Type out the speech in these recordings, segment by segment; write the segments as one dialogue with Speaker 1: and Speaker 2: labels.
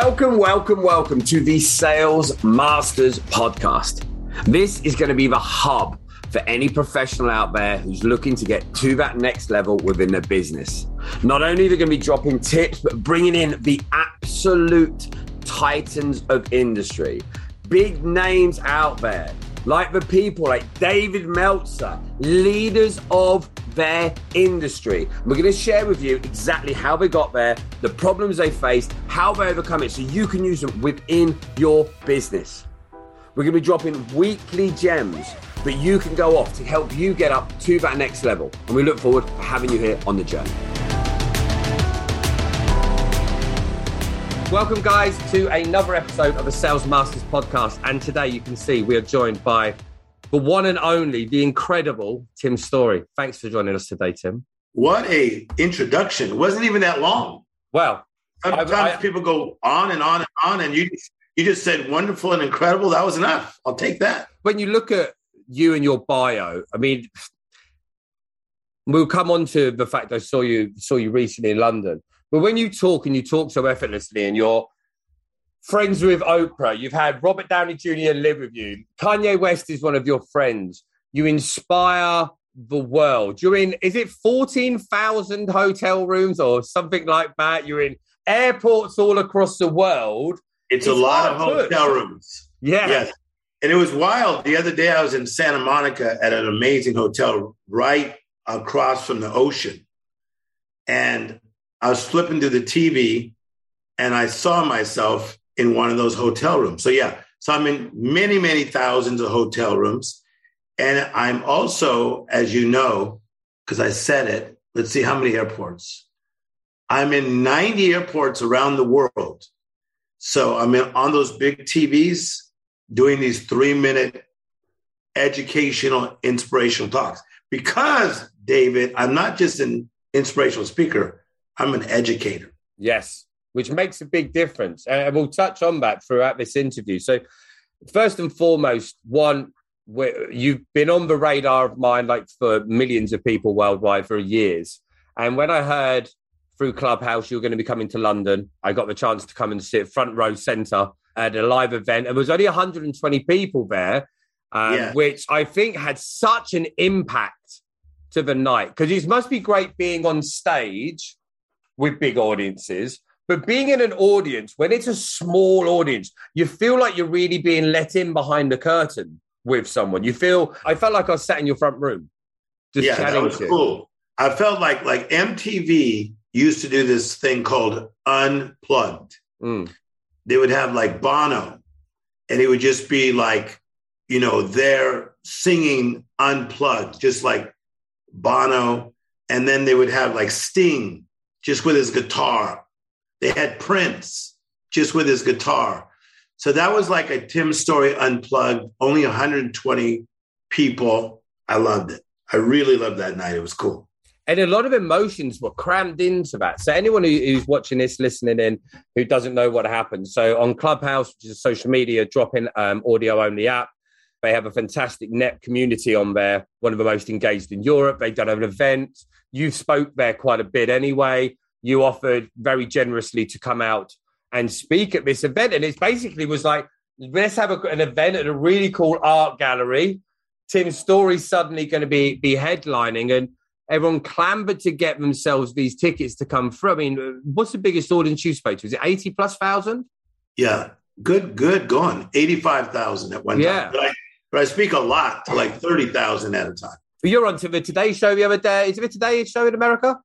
Speaker 1: Welcome, welcome, welcome to the Sales Masters podcast. This is going to be the hub for any professional out there who's looking to get to that next level within their business. Not only are they going to be dropping tips, but bringing in the absolute titans of industry, big names out there, like the people like David Meltzer, leaders of their industry. We're going to share with you exactly how they got there, the problems they faced, how they overcome it, so you can use them within your business. We're going to be dropping weekly gems that you can go off to help you get up to that next level. And we look forward to having you here on the journey. Welcome, guys, to another episode of the Sales Masters podcast. And today you can see we are joined by the one and only, the incredible Tim Storey. Thanks for joining us today, Tim.
Speaker 2: What a introduction! It wasn't even that long.
Speaker 1: Well,
Speaker 2: sometimes I, I, people go on and on and on, and you you just said wonderful and incredible. That was enough. I'll take that.
Speaker 1: When you look at you and your bio, I mean, we'll come on to the fact I saw you saw you recently in London. But when you talk and you talk so effortlessly, and you're friends with Oprah. You've had Robert Downey Jr. live with you. Kanye West is one of your friends. You inspire the world. You're in, is it 14,000 hotel rooms or something like that? You're in airports all across the world.
Speaker 2: It's, it's a lot of hotel rooms.
Speaker 1: Yeah. Yes.
Speaker 2: And it was wild. The other day I was in Santa Monica at an amazing hotel right across from the ocean. And I was flipping to the TV and I saw myself in one of those hotel rooms. So yeah, so I'm in many, many thousands of hotel rooms. And I'm also, as you know, because I said it, let's see how many airports. I'm in 90 airports around the world. So I'm in, on those big TVs doing these three minute educational, inspirational talks. Because, David, I'm not just an inspirational speaker, I'm an educator.
Speaker 1: Yes which makes a big difference. And we'll touch on that throughout this interview. So, first and foremost, one, you've been on the radar of mine like for millions of people worldwide for years. And when I heard through Clubhouse you were going to be coming to London, I got the chance to come and sit front row center at a live event. And there was only 120 people there, um, yeah. which I think had such an impact to the night because it must be great being on stage with big audiences but being in an audience, when it's a small audience, you feel like you're really being let in behind the curtain with someone. You feel, I felt like I was sat in your front room.
Speaker 2: Just yeah, that was cool. I felt like like MTV used to do this thing called Unplugged. Mm. They would have like Bono, and it would just be like, you know, they're singing unplugged, just like Bono. And then they would have like Sting just with his guitar they had Prince just with his guitar. So that was like a Tim Storey unplugged, only 120 people. I loved it. I really loved that night. It was cool.
Speaker 1: And a lot of emotions were crammed into that. So anyone who's watching this, listening in, who doesn't know what happened. So on Clubhouse, which is a social media drop-in um, audio-only app, they have a fantastic net community on there, one of the most engaged in Europe. They've done an event. You spoke there quite a bit anyway you offered very generously to come out and speak at this event. And it basically was like, let's have a, an event at a really cool art gallery. Tim Storey's suddenly going to be, be headlining, and everyone clambered to get themselves these tickets to come through. I mean, what's the biggest audience you spoke to? Is it 80 plus thousand?
Speaker 2: Yeah, good, good going. 85,000 at one yeah. time. But I, but I speak a lot to like 30,000 at a time.
Speaker 1: You're on to the Today Show the other day. Is it the Today Show in America?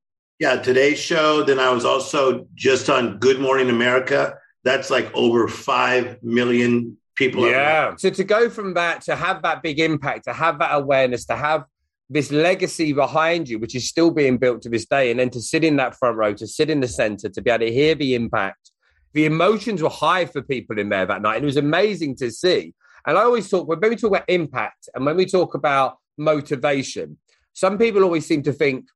Speaker 2: Yeah, today's show. Then I was also just on Good Morning America. That's like over 5 million people.
Speaker 1: Yeah. So to go from that, to have that big impact, to have that awareness, to have this legacy behind you, which is still being built to this day, and then to sit in that front row, to sit in the center, to be able to hear the impact. The emotions were high for people in there that night. And it was amazing to see. And I always talk, when we talk about impact and when we talk about motivation, some people always seem to think,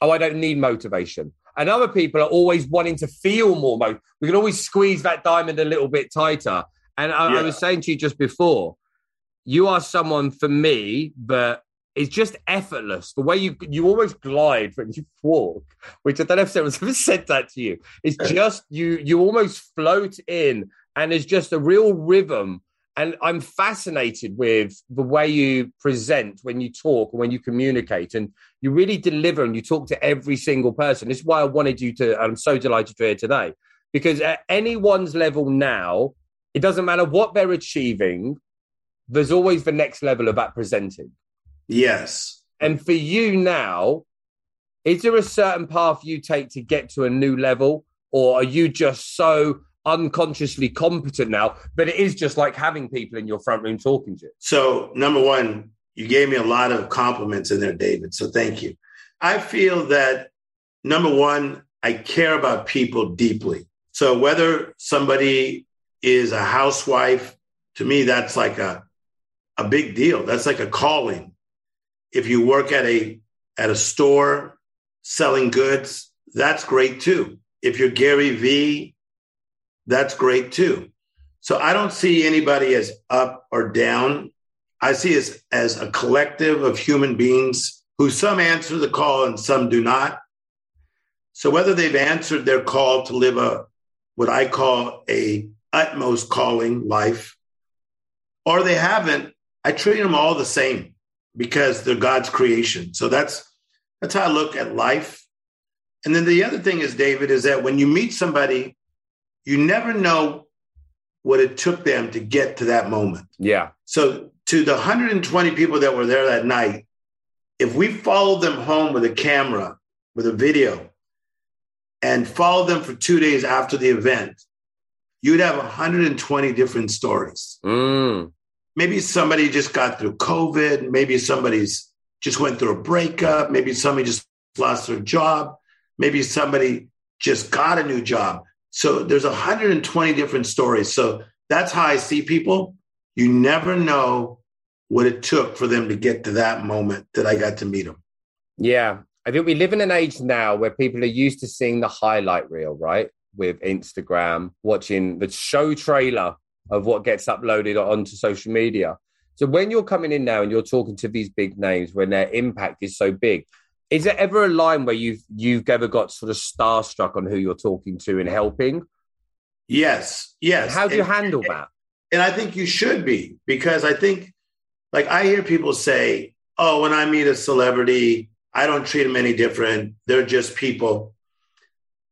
Speaker 1: oh, I don't need motivation. And other people are always wanting to feel more. Mo- we can always squeeze that diamond a little bit tighter. And I, yeah. I was saying to you just before, you are someone for me that it's just effortless. The way you you almost glide when you walk, which I don't know if someone's ever said that to you. It's just you you almost float in, and there's just a real rhythm. And I'm fascinated with the way you present when you talk and when you communicate, and you really deliver and you talk to every single person. This is why I wanted you to. I'm so delighted you're here today because at anyone's level now, it doesn't matter what they're achieving. There's always the next level of that presenting.
Speaker 2: Yes.
Speaker 1: And for you now, is there a certain path you take to get to a new level, or are you just so unconsciously competent now but it is just like having people in your front room talking to you?
Speaker 2: So, number one, you gave me a lot of compliments in there, David. So, thank you. I feel that number one, I care about people deeply. So, whether somebody is a housewife, to me, that's like a, a big deal. That's like a calling if you work at a at a store selling goods, that's great too. If you're Gary Vee, that's great too. So I don't see anybody as up or down. I see as as a collective of human beings who some answer the call and some do not. So whether they've answered their call to live a what I call a utmost calling life, or they haven't, I treat them all the same because they're God's creation. So that's that's how I look at life. And then the other thing is, David, is that when you meet somebody, you never know what it took them to get to that moment.
Speaker 1: Yeah.
Speaker 2: So to the 120 people that were there that night, if we followed them home with a camera, with a video, and followed them for two days after the event, you'd have 120 different stories.
Speaker 1: Mm
Speaker 2: maybe somebody just got through COVID. Maybe somebody's just went through a breakup. Maybe somebody just lost their job. Maybe somebody just got a new job. So there's 120 different stories. So that's how I see people. You never know what it took for them to get to that moment that I got to meet them.
Speaker 1: Yeah. I think we live in an age now where people are used to seeing the highlight reel, right? With Instagram, watching the show trailer of what gets uploaded onto social media. So when you're coming in now and you're talking to these big names when their impact is so big, is there ever a line where you've you've ever got sort of starstruck on who you're talking to and helping?
Speaker 2: Yes, yes.
Speaker 1: How do you and, handle that?
Speaker 2: And I think you should be because I think, like I hear people say, "Oh, when I meet a celebrity, I don't treat them any different. They're just people."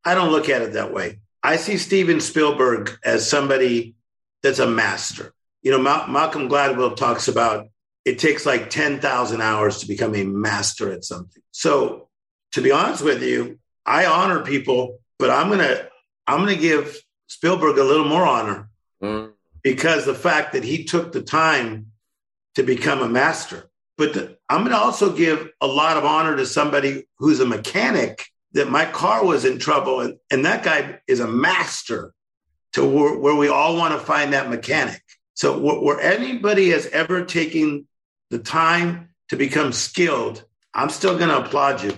Speaker 2: I don't look at it that way. I see Steven Spielberg as somebody that's a master. You know, Ma- Malcolm Gladwell talks about it takes like 10,000 hours to become a master at something. So, to be honest with you, I honor people, but I'm going to I'm going to give Spielberg a little more honor mm. because the fact that he took the time to become a master. But the, I'm going to also give a lot of honor to somebody who's a mechanic that my car was in trouble and, and that guy is a master to where, where we all want to find that mechanic. So where anybody has ever taken the time to become skilled, I'm still going to applaud you.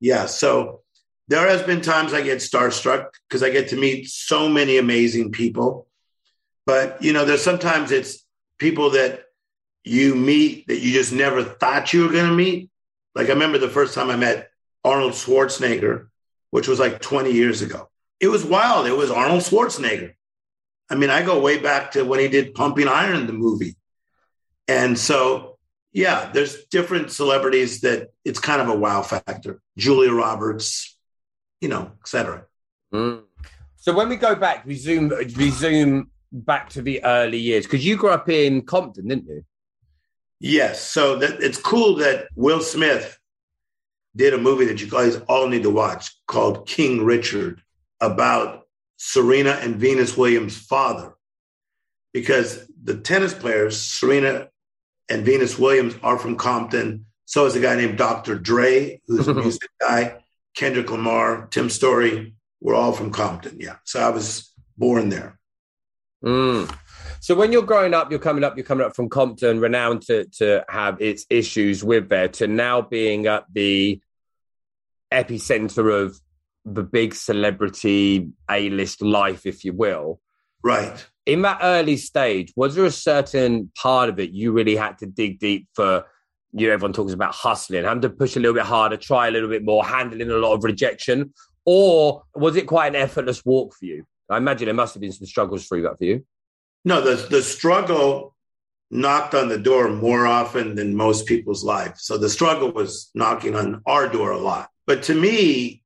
Speaker 2: Yeah. So there has been times I get starstruck because I get to meet so many amazing people. But you know, there's sometimes it's people that you meet that you just never thought you were going to meet. Like I remember the first time I met Arnold Schwarzenegger, which was like 20 years ago it was wild. It was Arnold Schwarzenegger. I mean, I go way back to when he did Pumping Iron, the movie. And so, yeah, there's different celebrities that it's kind of a wow factor. Julia Roberts, you know, etc.
Speaker 1: Mm. So when we go back, we zoom, we zoom back to the early years because you grew up in Compton, didn't you?
Speaker 2: Yes. So that, it's cool that Will Smith did a movie that you guys all need to watch called King Richard about Serena and Venus Williams' father, because the tennis players, Serena and Venus Williams, are from Compton. So is a guy named Dr. Dre, who's a music guy, Kendrick Lamar, Tim Storey. We're all from Compton. Yeah. So I was born there.
Speaker 1: Mm. So when you're growing up, you're coming up, you're coming up from Compton, renowned to, to have its issues with there, to now being at the epicenter of the big celebrity A list life, if you will.
Speaker 2: Right.
Speaker 1: In that early stage, was there a certain part of it you really had to dig deep for you know, everyone talks about hustling, having to push a little bit harder, try a little bit more, handling a lot of rejection? Or was it quite an effortless walk for you? I imagine there must have been some struggles through that for you.
Speaker 2: No, the, the struggle knocked on the door more often than most people's life. So the struggle was knocking on our door a lot. But to me,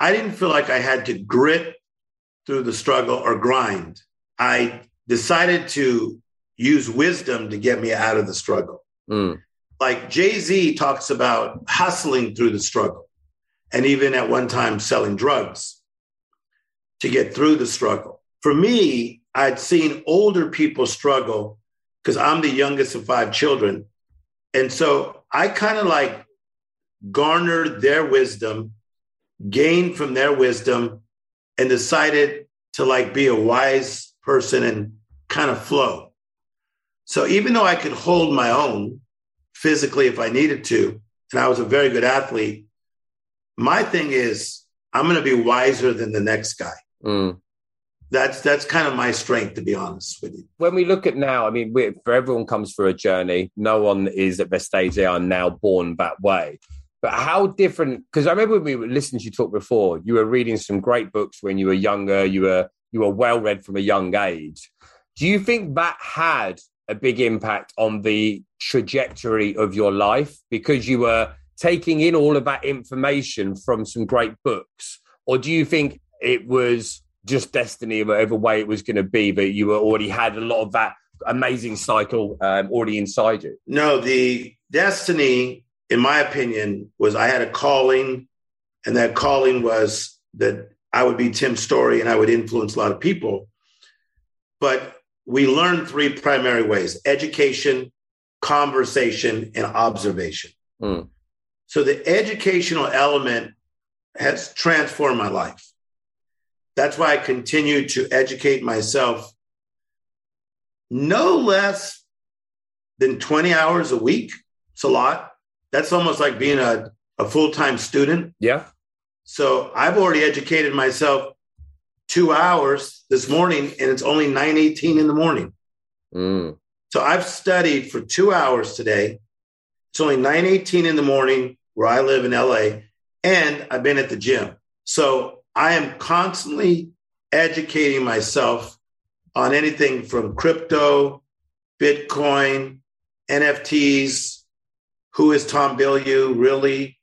Speaker 2: I didn't feel like I had to grit through the struggle or grind. I decided to use wisdom to get me out of the struggle. Mm. Like Jay Z talks about hustling through the struggle and even at one time selling drugs to get through the struggle. For me, I'd seen older people struggle because I'm the youngest of five children. And so I kind of like garnered their wisdom, gained from their wisdom, and decided to like be a wise person and kind of flow. So even though I could hold my own physically if I needed to, and I was a very good athlete, my thing is I'm going to be wiser than the next guy. Mm. That's that's kind of my strength, to be honest with you.
Speaker 1: When we look at now, I mean, for everyone comes through a journey. No one is at the stage they are now born that way. But how different? Because I remember when we were listening to you talk before, you were reading some great books when you were younger. You were you were well read from a young age. Do you think that had a big impact on the trajectory of your life because you were taking in all of that information from some great books, or do you think it was just destiny, whatever way it was going to be, that you were already had a lot of that amazing cycle um, already inside you?
Speaker 2: No, the destiny in my opinion, was I had a calling, and that calling was that I would be Tim Storey and I would influence a lot of people. But we learned three primary ways education, conversation, and observation. Mm. So the educational element has transformed my life. That's why I continue to educate myself no less than 20 hours a week. It's a lot that's almost like being a, a full time student.
Speaker 1: Yeah.
Speaker 2: So I've already educated myself two hours this morning, and it's only nine eighteen in the morning. Mm. So I've studied for two hours today. It's only nine eighteen in the morning where I live in LA, and I've been at the gym. So I am constantly educating myself on anything from crypto, Bitcoin, NFTs, who is Tom Bilyeu really?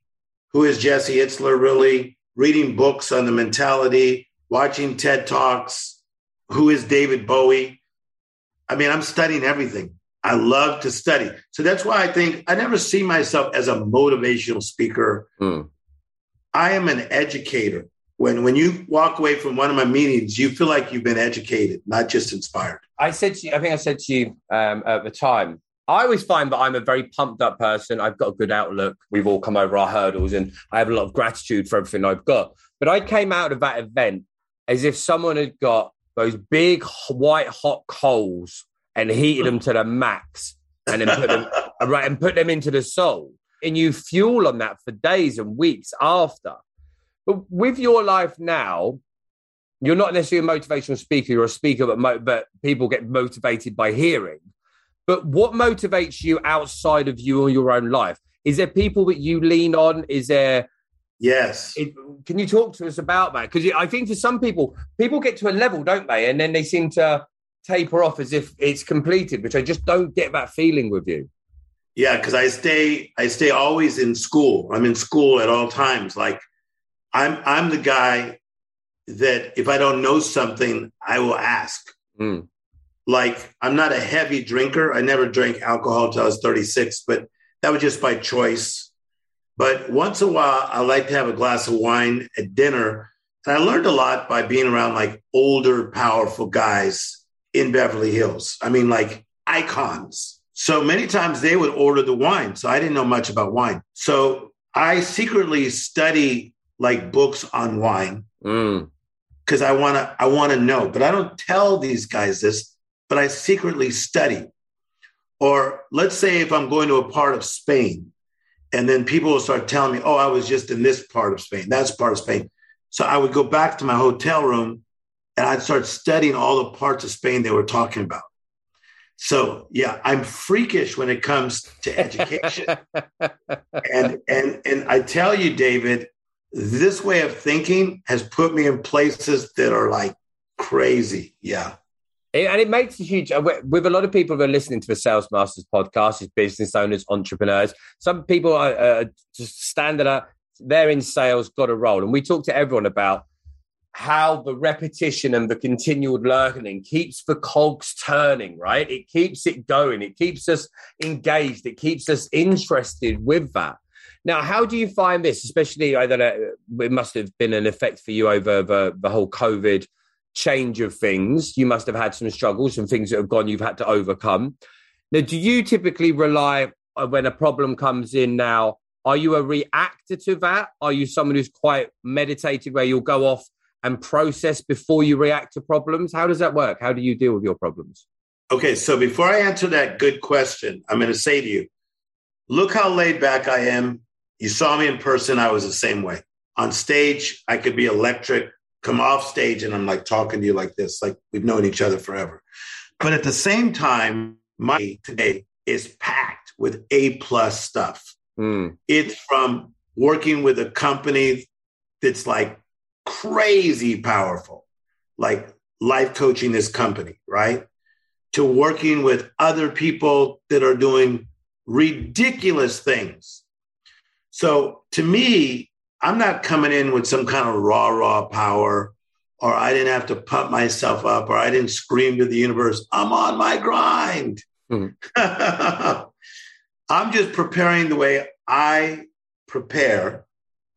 Speaker 2: Who is Jesse Itzler really? Reading books on the mentality, watching TED Talks. Who is David Bowie? I mean, I'm studying everything. I love to study. So that's why I think I never see myself as a motivational speaker. Mm. I am an educator. When when you walk away from one of my meetings, you feel like you've been educated, not just inspired.
Speaker 1: I said to you, I think I said to you um, at the time, I always find that I'm a very pumped up person. I've got a good outlook. We've all come over our hurdles and I have a lot of gratitude for everything I've got. But I came out of that event as if someone had got those big white hot coals and heated them to the max and then put them right and put them into the soul. And you fuel on that for days and weeks after. But with your life now, you're not necessarily a motivational speaker, you're a speaker, but, mo- but people get motivated by hearing. But what motivates you outside of you or your own life? Is there people that you lean on? Is there
Speaker 2: Yes.
Speaker 1: It, can you talk to us about that? Because I think for some people, people get to a level, don't they? And then they seem to taper off as if it's completed, which I just don't get that feeling with you.
Speaker 2: Yeah, because I stay, I stay always in school. I'm in school at all times. Like I'm, I'm the guy that if I don't know something, I will ask. Mm like I'm not a heavy drinker. I never drank alcohol until I was 36, but that was just by choice. But once in a while, I like to have a glass of wine at dinner. And I learned a lot by being around like older, powerful guys in Beverly Hills. I mean, like icons. So many times they would order the wine. So I didn't know much about wine. So I secretly study like books on wine because mm. I want to I want to know. But I don't tell these guys this but I secretly study. Or let's say if I'm going to a part of Spain, and then people will start telling me, oh, I was just in this part of Spain, that's part of Spain. So I would go back to my hotel room and I'd start studying all the parts of Spain they were talking about. So yeah, I'm freakish when it comes to education. and and and I tell you, David, this way of thinking has put me in places that are like crazy. Yeah.
Speaker 1: And it makes a huge, uh, with a lot of people who are listening to the Sales Masters podcast, is business owners, entrepreneurs. Some people are uh, just standing up, they're in sales, got a role. And we talk to everyone about how the repetition and the continual learning keeps the cogs turning, right? It keeps it going. It keeps us engaged. It keeps us interested with that. Now, how do you find this? Especially, I don't know, it must have been an effect for you over the, the whole COVID change of things. You must have had some struggles, some things that have gone you've had to overcome. Now, do you typically rely uh, when a problem comes in now? Are you a reactor to that? Are you someone who's quite meditated where you'll go off and process before you react to problems? How does that work? How do you deal with your problems?
Speaker 2: Okay, so before I answer that good question, I'm going to say to you, look how laid back I am. You saw me in person, I was the same way. On stage, I could be electric come off stage and I'm like talking to you like this, like we've known each other forever. But at the same time, my today is packed with A plus stuff. Mm. It's from working with a company that's like crazy powerful, like life coaching this company, right? To working with other people that are doing ridiculous things. So to me, I'm not coming in with some kind of raw, raw power, or I didn't have to pump myself up, or I didn't scream to the universe, I'm on my grind. Mm-hmm. I'm just preparing the way I prepare,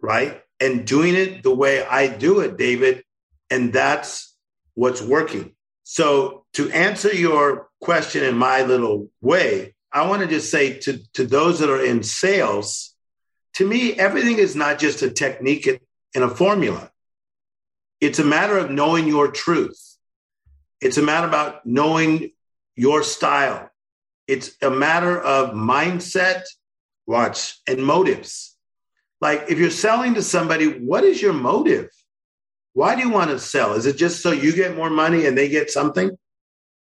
Speaker 2: right? And doing it the way I do it, David. And that's what's working. So, to answer your question in my little way, I want to just say to, to those that are in sales, to me, everything is not just a technique and a formula. It's a matter of knowing your truth. It's a matter about knowing your style. It's a matter of mindset, watch, and motives. Like if you're selling to somebody, what is your motive? Why do you want to sell? Is it just so you get more money and they get something?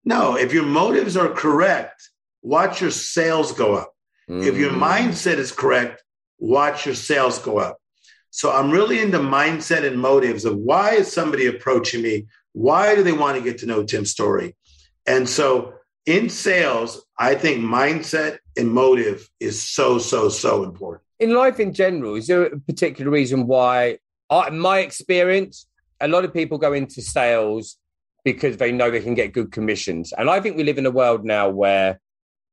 Speaker 2: No, if your motives are correct, watch your sales go up. Mm. If your mm. mindset is correct, watch your sales go up. So I'm really into mindset and motives of why is somebody approaching me? Why do they want to get to know Tim's Storey? And so in sales, I think mindset and motive is so, so, so important.
Speaker 1: In life in general, is there a particular reason why, in my experience, a lot of people go into sales because they know they can get good commissions. And I think we live in a world now where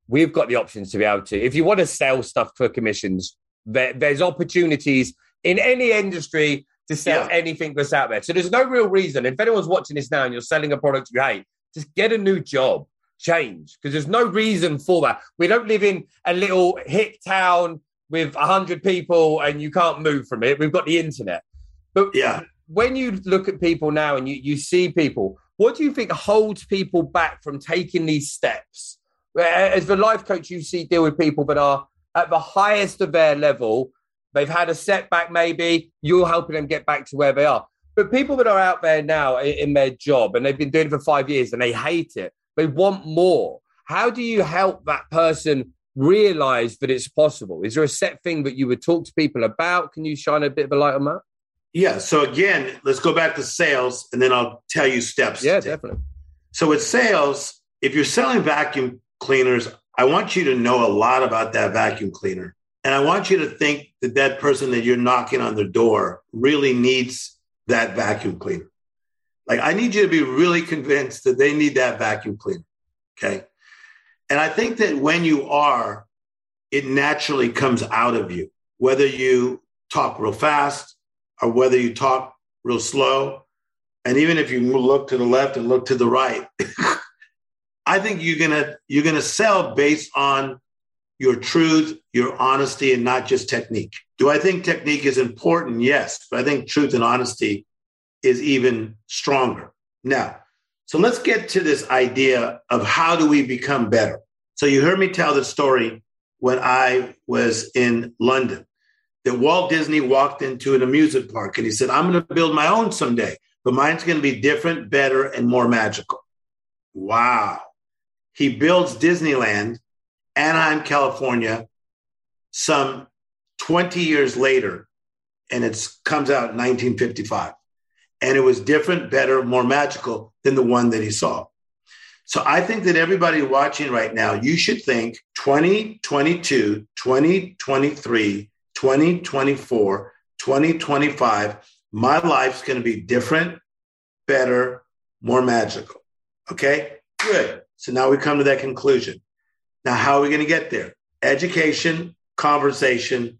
Speaker 1: we've got the options to be able to, if you want to sell stuff for commissions, there, there's opportunities in any industry to sell yeah. anything that's out there. So there's no real reason. If anyone's watching this now and you're selling a product you hate, just get a new job, change, because there's no reason for that. We don't live in a little hick town with 100 people and you can't move from it. We've got the internet. But yeah. when you look at people now and you, you see people, what do you think holds people back from taking these steps? As the life coach, you see deal with people that are at the highest of their level. They've had a setback, maybe. You're helping them get back to where they are. But people that are out there now in their job and they've been doing it for five years and they hate it, they want more. How do you help that person realize that it's possible? Is there a set thing that you would talk to people about? Can you shine a bit of a light on that?
Speaker 2: Yeah. So again, let's go back to sales and then I'll tell you steps.
Speaker 1: Yeah, definitely.
Speaker 2: So with sales, if you're selling vacuum cleaners, I want you to know a lot about that vacuum cleaner. And I want you to think that that person that you're knocking on the door really needs that vacuum cleaner. Like, I need you to be really convinced that they need that vacuum cleaner. Okay. And I think that when you are, it naturally comes out of you, whether you talk real fast or whether you talk real slow. And even if you look to the left and look to the right, I think you're gonna you're gonna sell based on your truth, your honesty, and not just technique. Do I think technique is important? Yes, but I think truth and honesty is even stronger. Now, so let's get to this idea of how do we become better. So you heard me tell the story when I was in London that Walt Disney walked into an amusement park and he said, I'm going to build my own someday, but mine's going to be different, better, and more magical. Wow. He builds Disneyland, Anaheim, California, some 20 years later, and it comes out in 1955. And it was different, better, more magical than the one that he saw. So I think that everybody watching right now, you should think 2022, 2023, 2024, 2025, my life's going to be different, better, more magical. Okay, good. So now we come to that conclusion. Now, how are we going to get there? Education, conversation,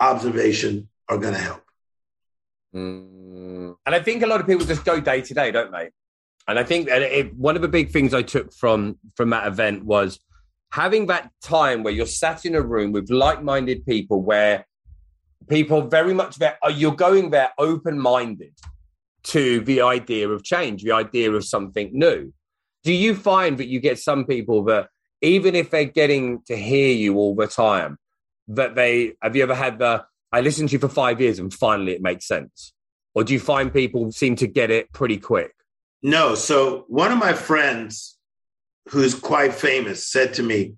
Speaker 2: observation are going to help.
Speaker 1: Mm. And I think a lot of people just go day to day, don't they? And I think that it, one of the big things I took from from that event was having that time where you're sat in a room with like-minded people, where people very much there, you're going there open-minded to the idea of change, the idea of something new. Do you find that you get some people that even if they're getting to hear you all the time, that they have you ever had the I listened to you for five years and finally it makes sense? Or do you find people seem to get it pretty quick?
Speaker 2: No. So one of my friends who's quite famous said to me,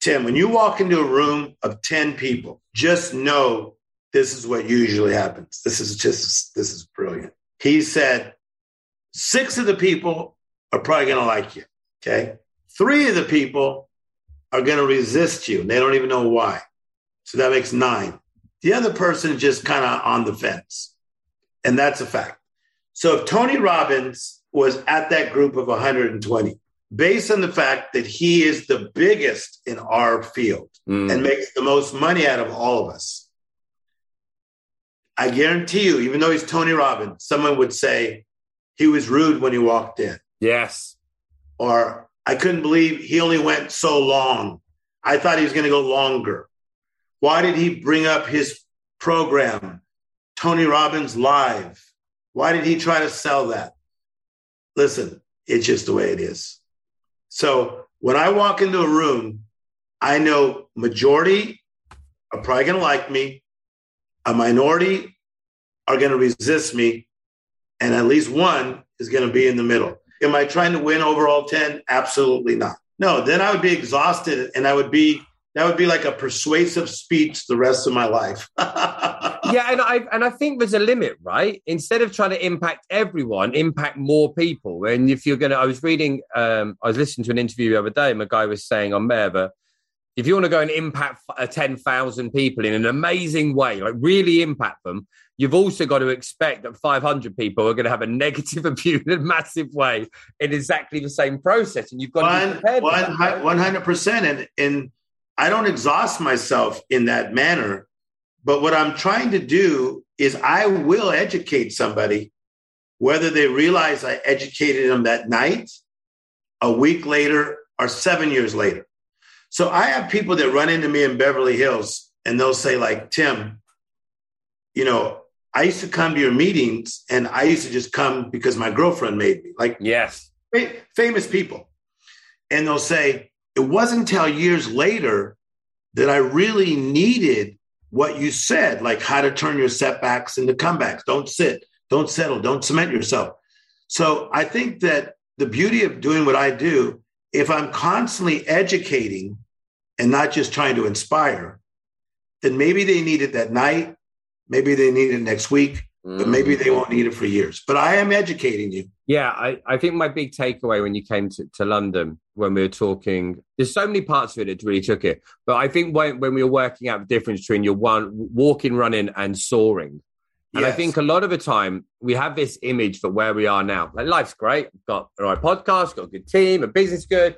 Speaker 2: Tim, when you walk into a room of 10 people, just know this is what usually happens. This is just, this is brilliant. He said, six of the people are probably going to like you. Okay. Three of the people are going to resist you and they don't even know why. So that makes nine. The other person is just kind of on the fence. And that's a fact. So if Tony Robbins was at that group of 120, based on the fact that he is the biggest in our field mm. and makes the most money out of all of us, I guarantee you, even though he's Tony Robbins, someone would say he was rude when he walked in.
Speaker 1: Yes.
Speaker 2: Or I couldn't believe he only went so long. I thought he was going to go longer. Why did he bring up his program, Tony Robbins Live? Why did he try to sell that? Listen, it's just the way it is. So when I walk into a room, I know majority are probably going to like me. A minority are going to resist me. And at least one is going to be in the middle. Am I trying to win over all 10? Absolutely not. No, then I would be exhausted and I would be that would be like a persuasive speech the rest of my life.
Speaker 1: yeah, and I and I think there's a limit, right? Instead of trying to impact everyone, impact more people. And if you're gonna, I was reading, um, I was listening to an interview the other day, and a guy was saying on there that if you want to go and impact uh, ten thousand people in an amazing way, like really impact them, you've also got to expect that 500 people are going to have a negative view in a massive way in exactly the same process, and you've got One, to be prepared.
Speaker 2: One hundred percent, and and I don't exhaust myself in that manner. But what I'm trying to do is I will educate somebody, whether they realize I educated them that night, a week later, or seven years later. So I have people that run into me in Beverly Hills and they'll say, like, Tim, you know, I used to come to your meetings and I used to just come because my girlfriend made me. Like,
Speaker 1: yes,
Speaker 2: famous people. And they'll say, it wasn't until years later that I really needed what you said, like how to turn your setbacks into comebacks. Don't sit, don't settle, don't cement yourself. So I think that the beauty of doing what I do, if I'm constantly educating and not just trying to inspire, then maybe they need it that night, maybe they need it next week, but maybe they mm. won't need it for years. But I am educating you.
Speaker 1: Yeah, I, I think my big takeaway when you came to, to London, when we were talking, there's so many parts of it that really took it. But I think when, when we were working out the difference between your one walking, running, and soaring. And yes. I think a lot of the time we have this image for where we are now. Like life's great, got the right podcast, got a good team, a business good,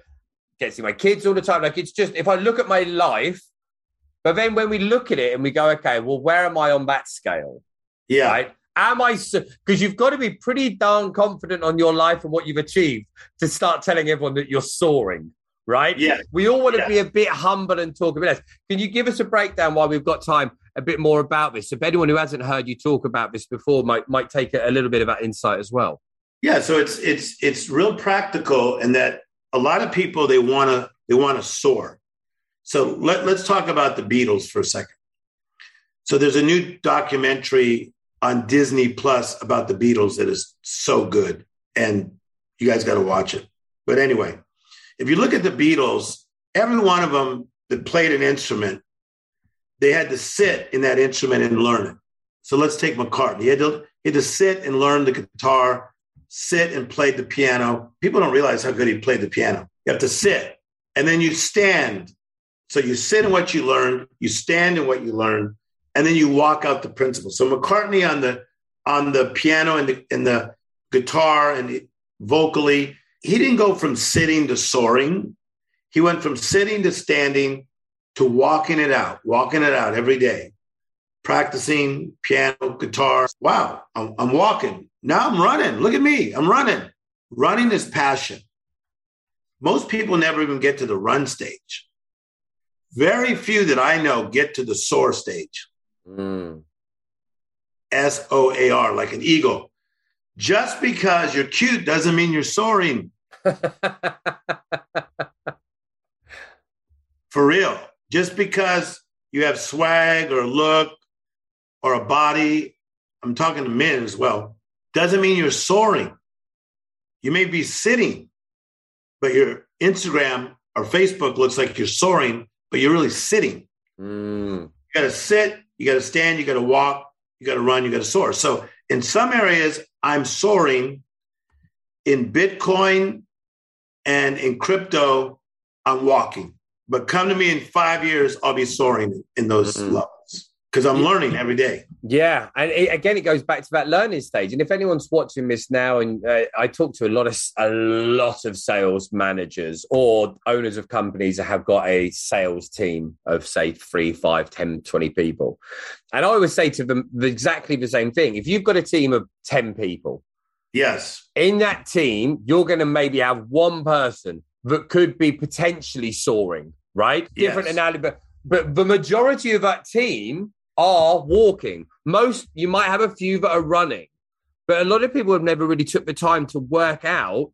Speaker 1: get to see my kids all the time. Like it's just if I look at my life, but then when we look at it and we go, okay, well, where am I on that scale?
Speaker 2: Yeah. Right?
Speaker 1: Am I because you've got to be pretty darn confident on your life and what you've achieved to start telling everyone that you're soaring, right?
Speaker 2: Yeah.
Speaker 1: We all want to yeah. be a bit humble and talk a bit less. Can you give us a breakdown while we've got time a bit more about this? So if anyone who hasn't heard you talk about this before might might take a little bit of that insight as well.
Speaker 2: Yeah, so it's it's it's real practical in that a lot of people they want to they want to soar. So let, let's talk about the Beatles for a second. So there's a new documentary on Disney Plus about the Beatles that is so good. And you guys got to watch it. But anyway, If you look at the Beatles, every one of them that played an instrument, they had to sit in that instrument and learn it. So let's take McCartney. He had to, he had to sit and learn the guitar, sit and play the piano. People don't realize how good he played the piano. You have to sit and then you stand. So you sit in what you learned, you stand in what you learned, and then you walk out the principles. So McCartney on the on the piano and the and the guitar and vocally, he didn't go from sitting to soaring. He went from sitting to standing to walking it out, walking it out every day, practicing piano, guitar. Wow, I'm, I'm walking. Now I'm running. Look at me. I'm running. Running is passion. Most people never even get to the run stage. Very few that I know get to the soar stage. Mm. S O A R, like an eagle. Just because you're cute doesn't mean you're soaring. For real. Just because you have swag or look or a body, I'm talking to men as well, doesn't mean you're soaring. You may be sitting, but your Instagram or Facebook looks like you're soaring, but you're really sitting. Mm. You got to sit, you got to stand, you got to walk, you got to run, you got to soar. So in some areas, I'm soaring. In Bitcoin and in crypto, I'm walking. But come to me in five years, I'll be soaring in those mm-hmm. levels because I'm learning every day.
Speaker 1: Yeah, and it, again, it goes back to that learning stage. And if anyone's watching this now, and uh, I talk to a lot of a lot of sales managers or owners of companies that have got a sales team of say three, five, 10, 20 people, and I always say to them exactly the same thing. If you've got a team of ten people,
Speaker 2: yes,
Speaker 1: in that team, you're going to maybe have one person that could be potentially soaring, right? Different yes. analogy, but but the majority of that team are walking. Most you might have a few that are running, but a lot of people have never really took the time to work out.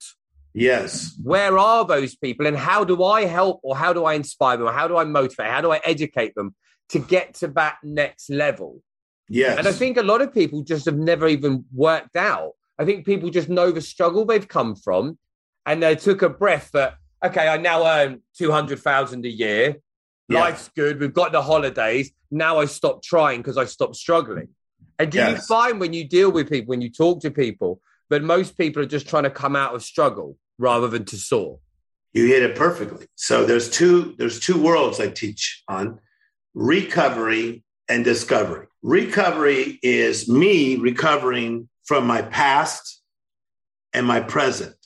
Speaker 2: Yes.
Speaker 1: Where are those people and how do I help or how do I inspire them or how do I motivate? How do I educate them to get to that next level?
Speaker 2: Yes.
Speaker 1: And I think a lot of people just have never even worked out. I think people just know the struggle they've come from and they took a breath that, okay, I now earn 200,000 a year. Yeah. Life's good. We've got the holidays. Now I stop trying because I stopped struggling. And do yes. you find when you deal with people, when you talk to people, that most people are just trying to come out of struggle rather than to soar?
Speaker 2: You hit it perfectly. So there's two there's two worlds I teach on recovery and discovery. Recovery is me recovering from my past and my present.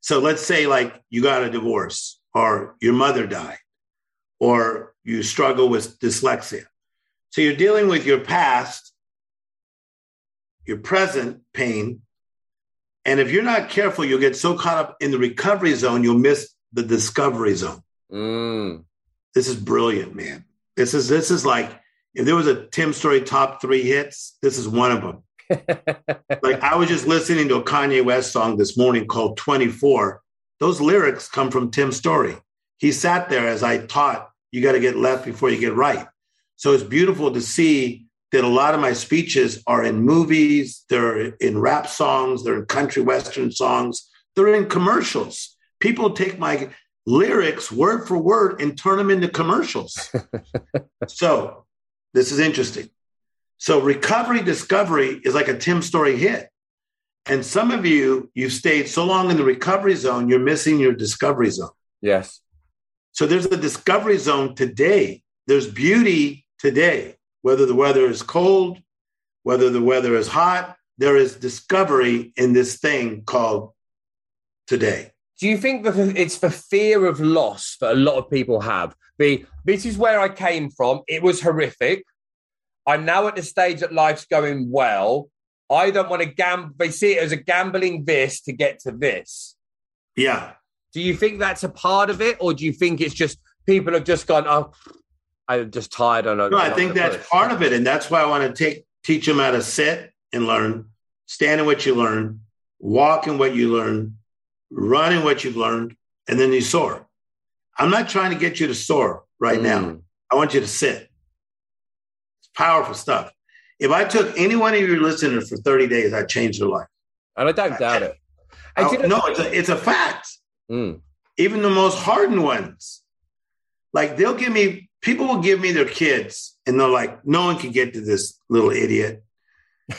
Speaker 2: So let's say like you got a divorce or your mother died or you struggle with dyslexia. So you're dealing with your past, your present pain. And if you're not careful, you'll get so caught up in the recovery zone, you'll miss the discovery zone. Mm. This is brilliant, man. This is this is like if there was a Tim Storey top three hits, this is one of them. like I was just listening to a Kanye West song this morning called 24. Those lyrics come from Tim Storey. He sat there as I taught you got to get left before you get right. So it's beautiful to see that a lot of my speeches are in movies, they're in rap songs, they're in country western songs, they're in commercials. People take my lyrics word for word and turn them into commercials. so this is interesting. So recovery discovery is like a Tim Storey hit. And some of you, you've stayed so long in the recovery zone, you're missing your discovery zone.
Speaker 1: Yes.
Speaker 2: So there's a discovery zone today. There's beauty today, whether the weather is cold, whether the weather is hot, there is discovery in this thing called today.
Speaker 1: Do you think that it's the fear of loss that a lot of people have? The this is where I came from. It was horrific. I'm now at the stage that life's going well. I don't want to gamble. They see it as a gambling this to get to this.
Speaker 2: Yeah.
Speaker 1: Do you think that's a part of it, or do you think it's just people have just gone, oh, I'm just tired. I
Speaker 2: know. No, I think that's push. part of it, and that's why I want to take teach them how to sit and learn, stand in what you learn, walk in what you learn, run in what you've learned, and then you soar. I'm not trying to get you to soar right mm. now. I want you to sit. It's powerful stuff. If I took any one of your listeners for 30 days, I'd change their life.
Speaker 1: And I don't doubt it.
Speaker 2: I, no, it's a, it's a fact. Mm. even the most hardened ones. Like they'll give me, people will give me their kids and they're like, no one can get to this little idiot.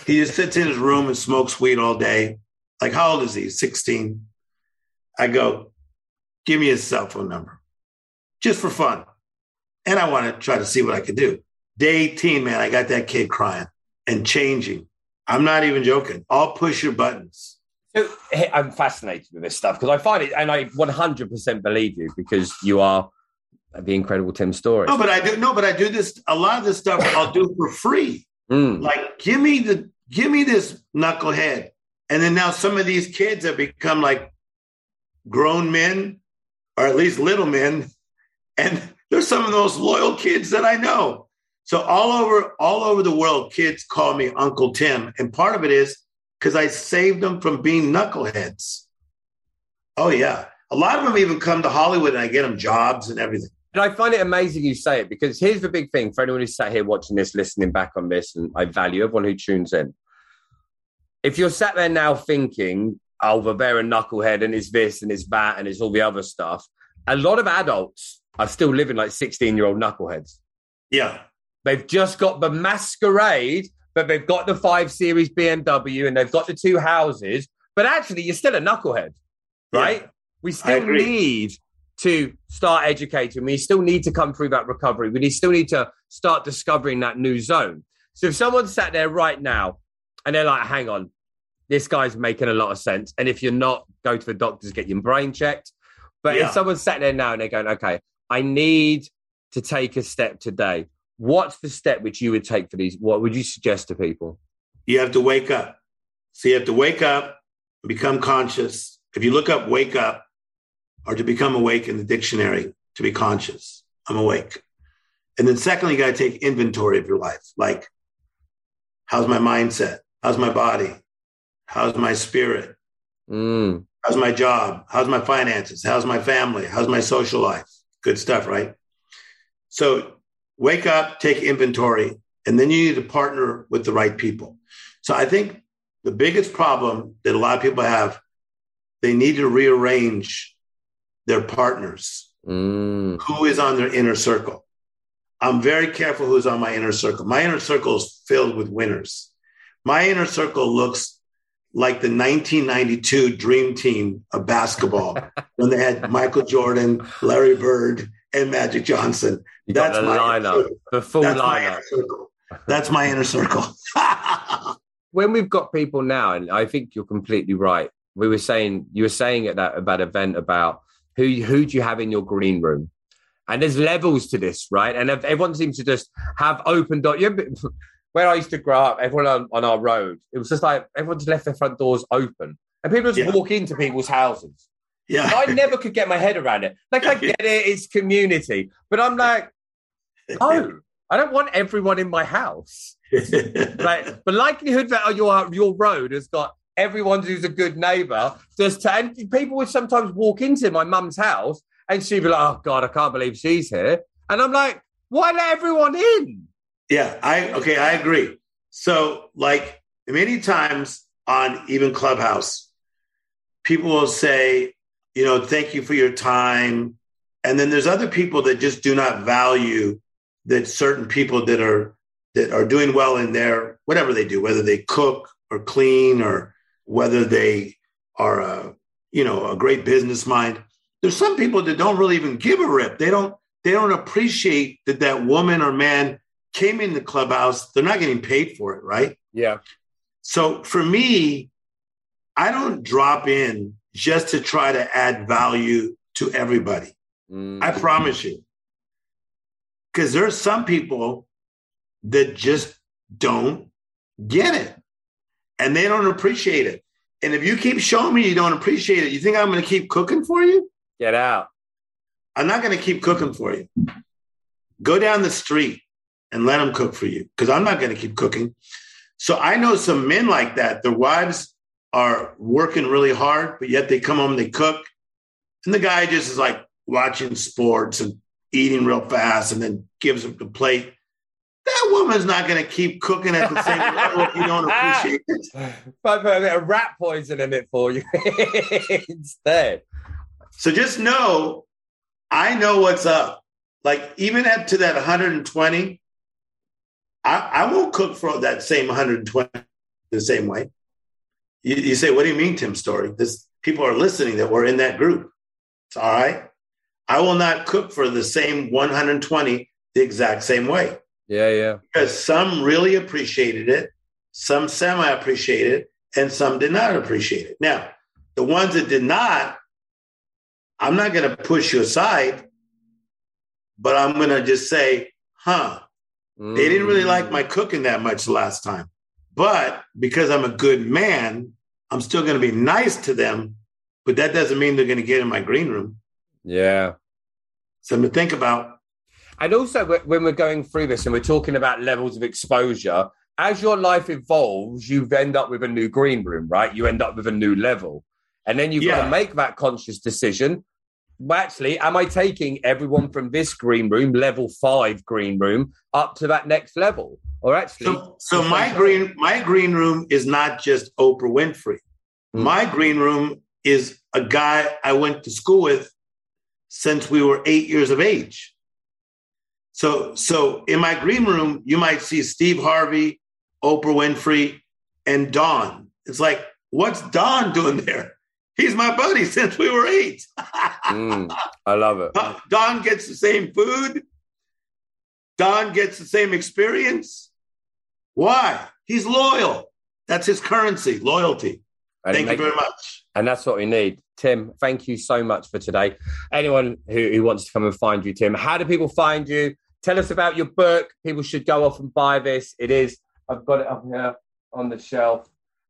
Speaker 2: He just sits in his room and smokes weed all day. Like, how old is he? 16. I go, give me his cell phone number just for fun. And I want to try to see what I could do. Day 18, man, I got that kid crying and changing. I'm not even joking. I'll push your buttons.
Speaker 1: So, I'm fascinated with this stuff because I find it, and I 100% believe you because you are the incredible Tim Storey.
Speaker 2: No, but I do no, but I do this. A lot of this stuff I'll do for free. Mm. Like, give me the, give me this knucklehead, and then now some of these kids have become like grown men, or at least little men, and they're some of those loyal kids that I know. So all over all over the world, kids call me Uncle Tim, and part of it is because I saved them from being knuckleheads. Oh yeah, a lot of them even come to Hollywood, and I get them jobs and everything.
Speaker 1: And I find it amazing you say it because here's the big thing for anyone who's sat here watching this, listening back on this, and I value everyone who tunes in. If you're sat there now thinking, oh, the bear and knucklehead and is this and is that and is all the other stuff, a lot of adults are still living like 16 year old knuckleheads.
Speaker 2: Yeah.
Speaker 1: They've just got the masquerade, but they've got the five series BMW and they've got the two houses. But actually, you're still a knucklehead, right? Yeah, we still need to start educating. We still need to come through that recovery. We still need to start discovering that new zone. So if someone sat there right now and they're like, hang on, this guy's making a lot of sense. And if you're not, go to the doctors, get your brain checked. But yeah. if someone's sat there now and they're going, okay, I need to take a step today. What's the step which you would take for these? What would you suggest to people?
Speaker 2: You have to wake up. So you have to wake up, become conscious. If you look up wake up or to become awake in the dictionary, to be conscious, I'm awake. And then secondly, you got to take inventory of your life. Like, how's my mindset? How's my body? How's my spirit? Mm. How's my job? How's my finances? How's my family? How's my social life? Good stuff, right? So wake up, take inventory, and then you need to partner with the right people. So I think the biggest problem that a lot of people have, they need to rearrange their partners. Mm. Who is on their inner circle? I'm very careful who's on my inner circle. My inner circle is filled with winners. My inner circle looks like the 1992 Dream Team of basketball when they had Michael Jordan, Larry Bird, and Magic Johnson.
Speaker 1: You That's my lineup, the full That's lineup.
Speaker 2: My That's my inner circle.
Speaker 1: when we've got people now, and I think you're completely right. We were saying you were saying at that about event about who who do you have in your green room, and there's levels to this, right? And everyone seems to just have open door. where I used to grow up, everyone on, on our road, it was just like everyone just left their front doors open and people just yeah. walk into people's houses. Yeah. I never could get my head around it. Like, I get it, it's community, but I'm like, oh, I don't want everyone in my house. like, the likelihood that your, your road has got everyone who's a good neighbor, just to, and people would sometimes walk into my mum's house and she'd be like, oh, God, I can't believe she's here. And I'm like, why let everyone in?
Speaker 2: Yeah, I okay, I agree. So, like many times on even Clubhouse, people will say, you know, thank you for your time. And then there's other people that just do not value that certain people that are that are doing well in their whatever they do, whether they cook or clean or whether they are a you know a great business mind. There's some people that don't really even give a rip. They don't they don't appreciate that that woman or man came in the clubhouse, they're not getting paid for it, right?
Speaker 1: Yeah.
Speaker 2: So for me, I don't drop in just to try to add value to everybody. Mm. I promise you. Because there's some people that just don't get it and they don't appreciate it. And if you keep showing me you don't appreciate it, you think I'm going to keep cooking for you?
Speaker 1: Get out.
Speaker 2: I'm not going to keep cooking for you. Go down the street and let them cook for you because I'm not going to keep cooking. So I know some men like that. Their wives are working really hard, but yet they come home, they cook, and the guy just is like watching sports and eating real fast and then gives them the plate. That woman's not going to keep cooking at the same level if you don't appreciate it.
Speaker 1: But put a bit of rat poison in it for you instead.
Speaker 2: So just know, I know what's up. Like even at to that 120, I, I won't cook for that same 120 the same way. You, you say, what do you mean, Tim Storey? This people are listening that we're in that group. It's all right. I will not cook for the same 120 the exact same way.
Speaker 1: Yeah, yeah.
Speaker 2: Because some really appreciated it, some semi appreciated it, and some did not appreciate it. Now, the ones that did not, I'm not going to push you aside, but I'm going to just say, huh, mm. they didn't really like my cooking that much last time. But because I'm a good man, I'm still going to be nice to them, but that doesn't mean they're going to get in my green room.
Speaker 1: Yeah.
Speaker 2: Something to think about.
Speaker 1: And also, when we're going through this and we're talking about levels of exposure, as your life evolves, you end up with a new green room, right? You end up with a new level. And then you've yeah. got to make that conscious decision. Well, actually, am I taking everyone from this green room, level five green room, up to that next level? Or actually,
Speaker 2: so, so my green my green room is not just Oprah Winfrey. Mm. My green room is a guy I went to school with since we were eight years of age. So, so in my green room, you might see Steve Harvey, Oprah Winfrey, and Don. It's like, what's Don doing there? He's my buddy since we were eight.
Speaker 1: mm, I love it.
Speaker 2: Don gets the same food. Don gets the same experience. Why? He's loyal. That's his currency, loyalty. Thank you very much.
Speaker 1: And that's what we need. Tim, thank you so much for today. Anyone who, who wants to come and find you, Tim, how do people find you? Tell us about your book. People should go off and buy this. It is, I've got it up here on the shelf.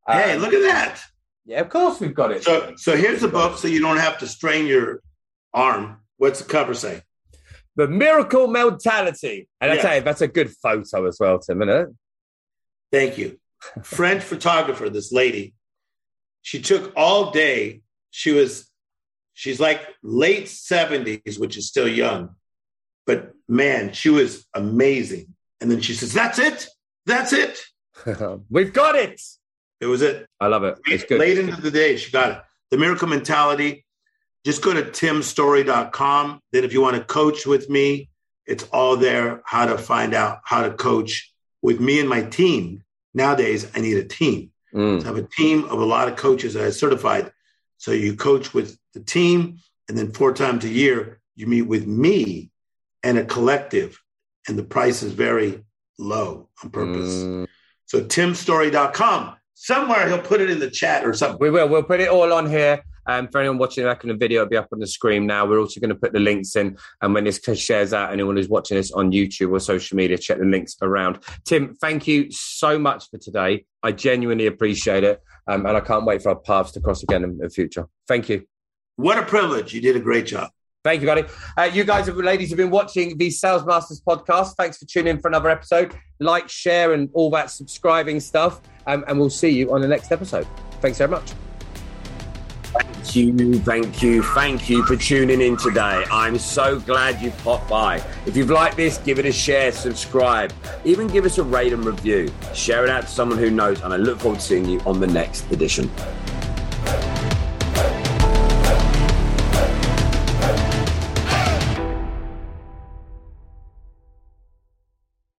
Speaker 2: Um, hey, look at that.
Speaker 1: Yeah, of course we've got it.
Speaker 2: So, so here's the book so you don't have to strain your arm. What's the cover say?
Speaker 1: The Miracle Mentality. And I tell you, that's a good photo as well, Tim, isn't it?
Speaker 2: Thank you. French photographer, this lady, she took all day. She was, she's like late 70s, which is still young. But man, she was amazing. And then she says, That's it. That's it.
Speaker 1: We've got it.
Speaker 2: It was it.
Speaker 1: I love it. It's good.
Speaker 2: Late into the day, she got it. The miracle mentality. Just go to timstorey.com. Then, if you want to coach with me, it's all there. How to find out how to coach with me and my team. Nowadays, I need a team. Mm. So I have a team of a lot of coaches that I certified. So you coach with the team, and then four times a year, you meet with me and a collective. And the price is very low on purpose. Mm. So timstorey.com. Somewhere he'll put it in the chat or something.
Speaker 1: We will. We'll put it all on here. Um, for anyone watching the video, it'll be up on the screen now. We're also going to put the links in. And when this shares out, anyone who's watching this on YouTube or social media, check the links around. Tim, thank you so much for today. I genuinely appreciate it. Um, and I can't wait for our paths to cross again in the future. Thank you.
Speaker 2: What a privilege. You did a great job.
Speaker 1: Thank you, buddy. Uh, you guys, have, ladies, have been watching the Sales Masters podcast. Thanks for tuning in for another episode. Like, share, and all that subscribing stuff. Um, and we'll see you on the next episode. Thanks very much. Thank you, thank you, thank you for tuning in today. I'm so glad you popped by. If you've liked this, give it a share, subscribe, even give us a rate and review. Share it out to someone who knows, and I look forward to seeing you on the next edition.